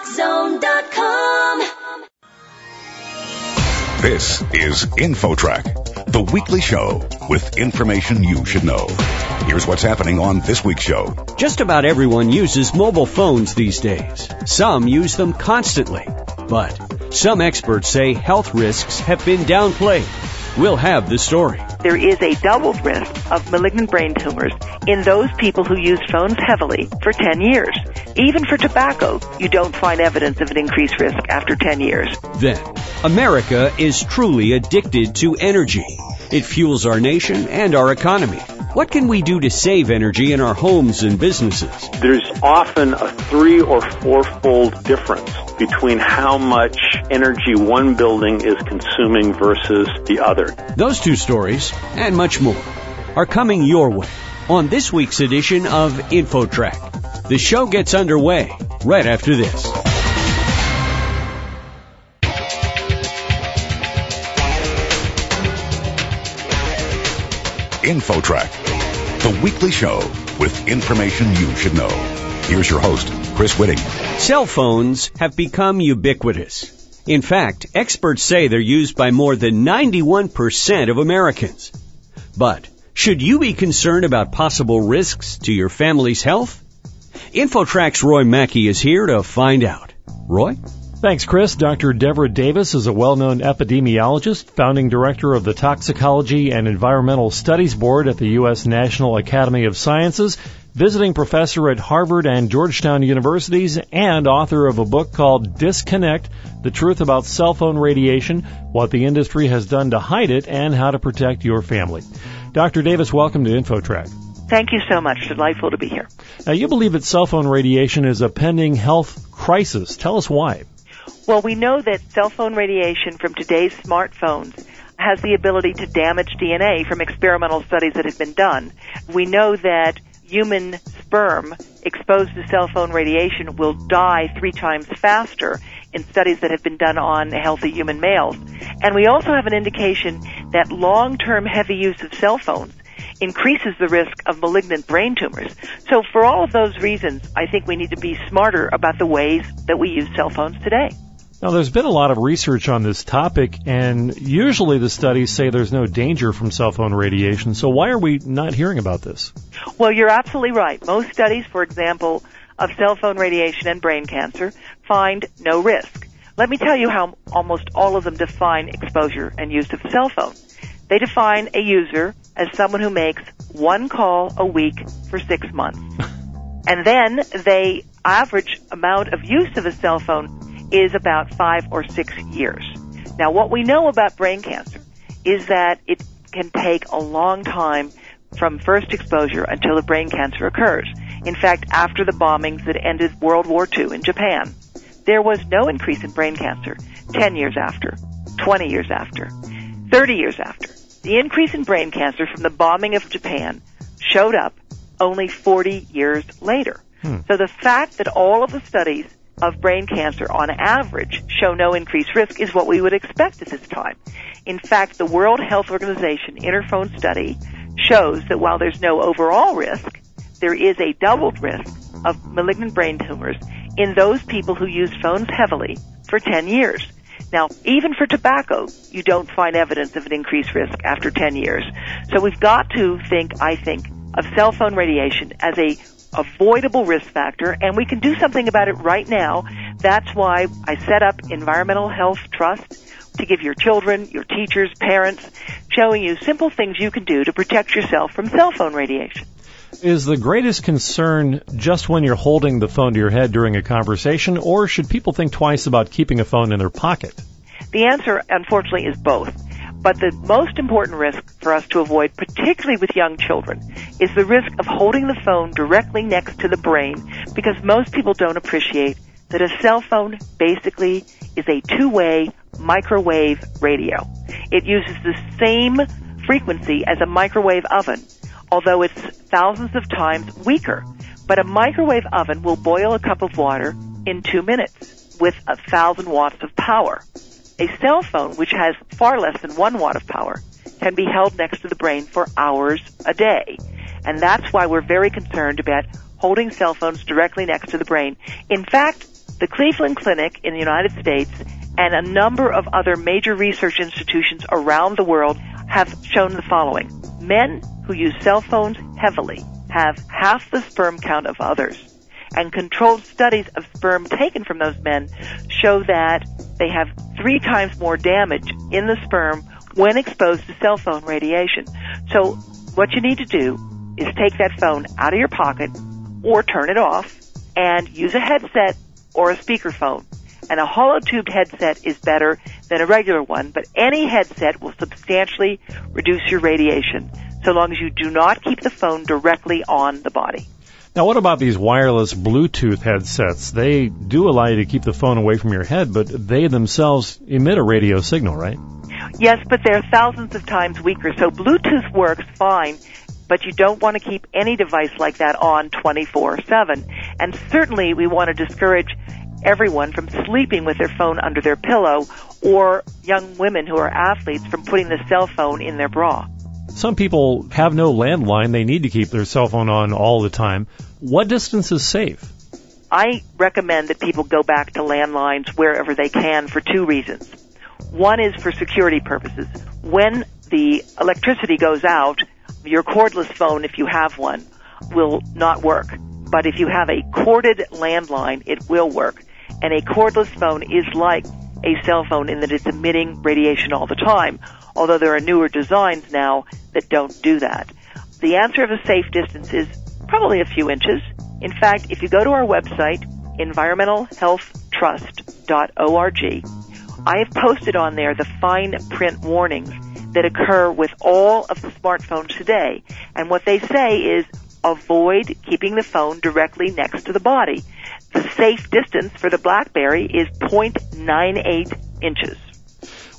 TalkZone.com. This is InfoTrack, the weekly show with information you should know. Here's what's happening on this week's show. Just about everyone uses mobile phones these days. Some use them constantly. But some experts say health risks have been downplayed. We'll have the story. there is a doubled risk of malignant brain tumors in those people who use phones heavily for 10 years. Even for tobacco, you don't find evidence of an increased risk after 10 years. Then, America is truly addicted to energy. It fuels our nation and our economy. What can we do to save energy in our homes and businesses? there's often a three or four-fold difference between how much energy one building is consuming versus the other. Those two stories, and much more, are coming your way on this week's edition of InfoTrack. The show gets underway right after this. InfoTrack, the weekly show with information you should know. Here's your host, Chris Whitting. Cell phones have become ubiquitous. In fact, experts say they're used by more than 91% of Americans. But should you be concerned about possible risks to your family's health? InfoTrack's Roy Mackey is here to find out. Roy? Thanks, Chris. Dr. Devra Davis is a well-known epidemiologist, founding director of the Toxicology and Environmental Studies Board at the U.S. National Academy of Sciences, visiting professor at Harvard and Georgetown Universities, and author of a book called Disconnect, The Truth About Cell Phone Radiation, What the Industry Has Done to Hide It, and How to Protect Your Family. Dr. Davis, welcome to InfoTrack. Thank you so much. Delightful to be here. Now, you believe that cell phone radiation is a pending health crisis. Tell us why. Well, we know that cell phone radiation from today's smartphones has the ability to damage DNA from experimental studies that have been done. We know that human sperm exposed to cell phone radiation will die three times faster in studies that have been done on healthy human males. And we also have an indication that long-term heavy use of cell phones increases the risk of malignant brain tumors. So for all of those reasons, I think we need to be smarter about the ways that we use cell phones today. Now, there's been a lot of research on this topic, and usually the studies say there's no danger from cell phone radiation. So why are we not hearing about this? Well, you're absolutely right. Most studies, for example, of cell phone radiation and brain cancer find no risk. Let me tell you how almost all of them define exposure and use of cell phone. They define a user as someone who makes one call a week for six months. And then they average amount of use of a cell phone is about five or six years. Now what we know about brain cancer is that it can take a long time from first exposure until the brain cancer occurs. In fact, after the bombings that ended World War II in Japan, there was no increase in brain cancer 10 years after, 20 years after, 30 years after. The increase in brain cancer from the bombing of Japan showed up only 40 years later. Hmm. So the fact that all of the studies of brain cancer on average show no increased risk is what we would expect at this time. In fact, the World Health Organization Interphone study shows that while there's no overall risk, there is a doubled risk of malignant brain tumors in those people who use phones heavily for 10 years. Now, even for tobacco, you don't find evidence of an increased risk after 10 years. So we've got to think, I think, of cell phone radiation as a avoidable risk factor and we can do something about it right now. That's why I set up Environmental Health Trust to give your children, your teachers, parents, showing you simple things you can do to protect yourself from cell phone radiation. Is the greatest concern just when you're holding the phone to your head during a conversation, or should people think twice about keeping a phone in their pocket? The answer, unfortunately, is both. But the most important risk for us to avoid, particularly with young children, is the risk of holding the phone directly next to the brain because most people don't appreciate that a cell phone basically is a two-way microwave radio. It uses the same frequency as a microwave oven, although it's thousands of times weaker. But a microwave oven will boil a cup of water in two minutes with a thousand watts of power. A cell phone, which has far less than one watt of power, can be held next to the brain for hours a day. And that's why we're very concerned about holding cell phones directly next to the brain. In fact, The Cleveland Clinic in the United States and a number of other major research institutions around the world have shown the following. Men who use cell phones heavily have half the sperm count of others. And controlled studies of sperm taken from those men show that they have three times more damage in the sperm when exposed to cell phone radiation. So what you need to do is take that phone out of your pocket or turn it off and use a headset or a speakerphone. And a hollow tubed headset is better than a regular one, but any headset will substantially reduce your radiation so long as you do not keep the phone directly on the body. Now, what about these wireless Bluetooth headsets? They do allow you to keep the phone away from your head, but they themselves emit a radio signal, right? Yes, but they're thousands of times weaker. So Bluetooth works fine, but you don't want to keep any device like that on 24-7. And certainly we want to discourage everyone from sleeping with their phone under their pillow or young women who are athletes from putting the cell phone in their bra. Some people have no landline. They need to keep their cell phone on all the time. What distance is safe? I recommend that people go back to landlines wherever they can for two reasons. One is for security purposes. When the electricity goes out, your cordless phone, if you have one, will not work. But if you have a corded landline, it will work. And a cordless phone is like a cell phone in that it's emitting radiation all the time, although there are newer designs now that don't do that. The answer of a safe distance is probably a few inches. In fact, if you go to our website, environmentalhealthtrust.org, I have posted on there the fine print warnings that occur with all of the smartphones today. And what they say is avoid keeping the phone directly next to the body. Safe distance for the BlackBerry is 0.98 inches.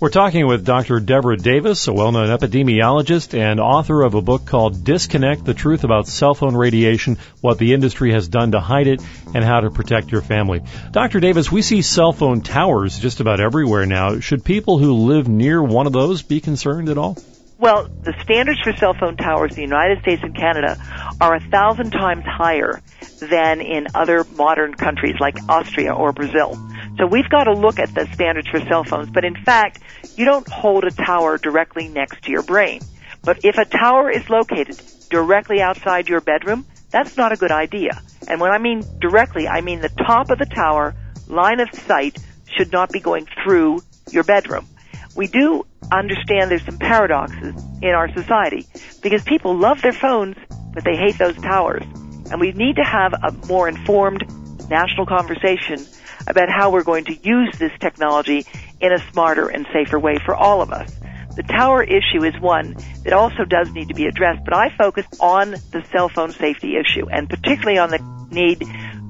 We're talking with Dr. Devra Davis, a well-known epidemiologist and author of a book called Disconnect, the Truth About Cell Phone Radiation, What the Industry Has Done to Hide It, and How to Protect Your Family. Dr. Davis, we see cell phone towers just about everywhere now. Should people who live near one of those be concerned at all? Well, the standards for cell phone towers in the United States and Canada are a thousand times higher than in other modern countries like Austria or Brazil. So we've got to look at the standards for cell phones. But in fact, you don't hold a tower directly next to your brain. But if a tower is located directly outside your bedroom, that's not a good idea. And when I mean directly, I mean the top of the tower, line of sight, should not be going through your bedroom. We do understand there's some paradoxes in our society because people love their phones, but they hate those towers. And we need to have a more informed national conversation about how we're going to use this technology in a smarter and safer way for all of us. The tower issue is one that also does need to be addressed, but I focus on the cell phone safety issue and particularly on the need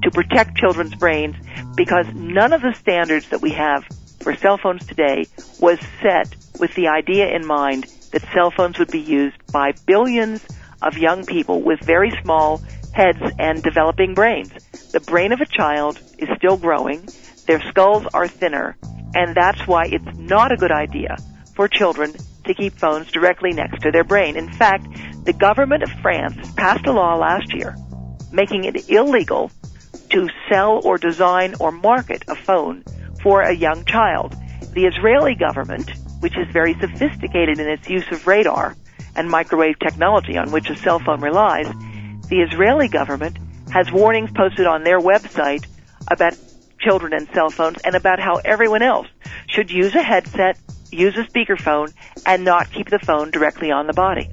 to protect children's brains because none of the standards that we have for cell phones today was set with the idea in mind that cell phones would be used by billions of young people with very small heads and developing brains. The brain of a child is still growing, their skulls are thinner, and that's why it's not a good idea for children to keep phones directly next to their brain. In fact, the government of France passed a law last year making it illegal to sell or design or market a phone for a young child. The Israeli government, which is very sophisticated in its use of radar and microwave technology on which a cell phone relies, the Israeli government has warnings posted on their website about children and cell phones and about how everyone else should use a headset, use a speakerphone, and not keep the phone directly on the body.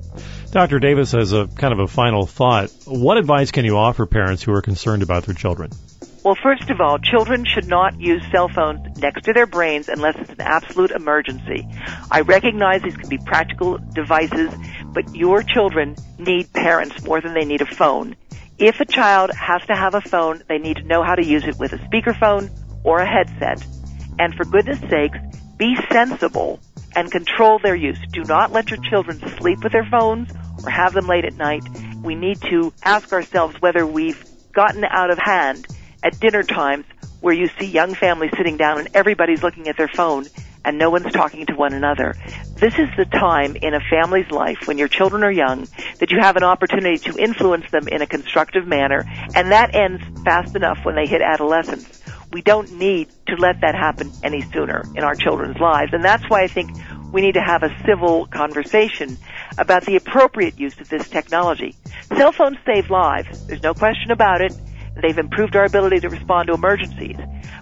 Dr. Davis, as a kind of a final thought, what advice can you offer parents who are concerned about their children? Well, first of all, children should not use cell phones next to their brains unless it's an absolute emergency. I recognize these can be practical devices, but your children need parents more than they need a phone. If a child has to have a phone, they need to know how to use it with a speakerphone or a headset. And for goodness sakes, be sensible and control their use. Do not let your children sleep with their phones or have them late at night. We need to ask ourselves whether we've gotten out of hand at dinner times where you see young families sitting down and everybody's looking at their phone and no one's talking to one another. This is the time in a family's life when your children are young that you have an opportunity to influence them in a constructive manner, and that ends fast enough when they hit adolescence. We don't need to let that happen any sooner in our children's lives, and that's why I think we need to have a civil conversation about the appropriate use of this technology. Cell phones save lives. There's no question about it. They've improved our ability to respond to emergencies.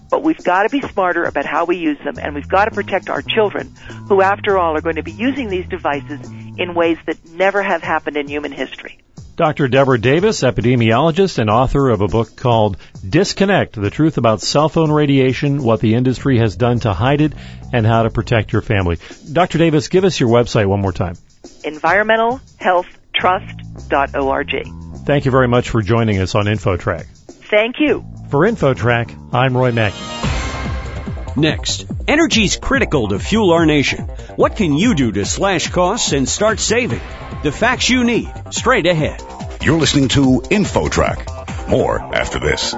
But we've got to be smarter about how we use them and we've got to protect our children who after all are going to be using these devices in ways that never have happened in human history. Dr. Devra Davis, epidemiologist and author of a book called Disconnect, The Truth About Cell Phone Radiation, What the Industry Has Done to Hide It, and How to Protect Your Family. Dr. Davis, give us your website one more time. EnvironmentalHealthTrust.org. Thank you very much for joining us on InfoTrack. Thank you. For InfoTrack, I'm Roy Mackey. Next, energy's critical to fuel our nation. What can you do to slash costs and start saving? The facts you need, straight ahead. You're listening to InfoTrack. More after this.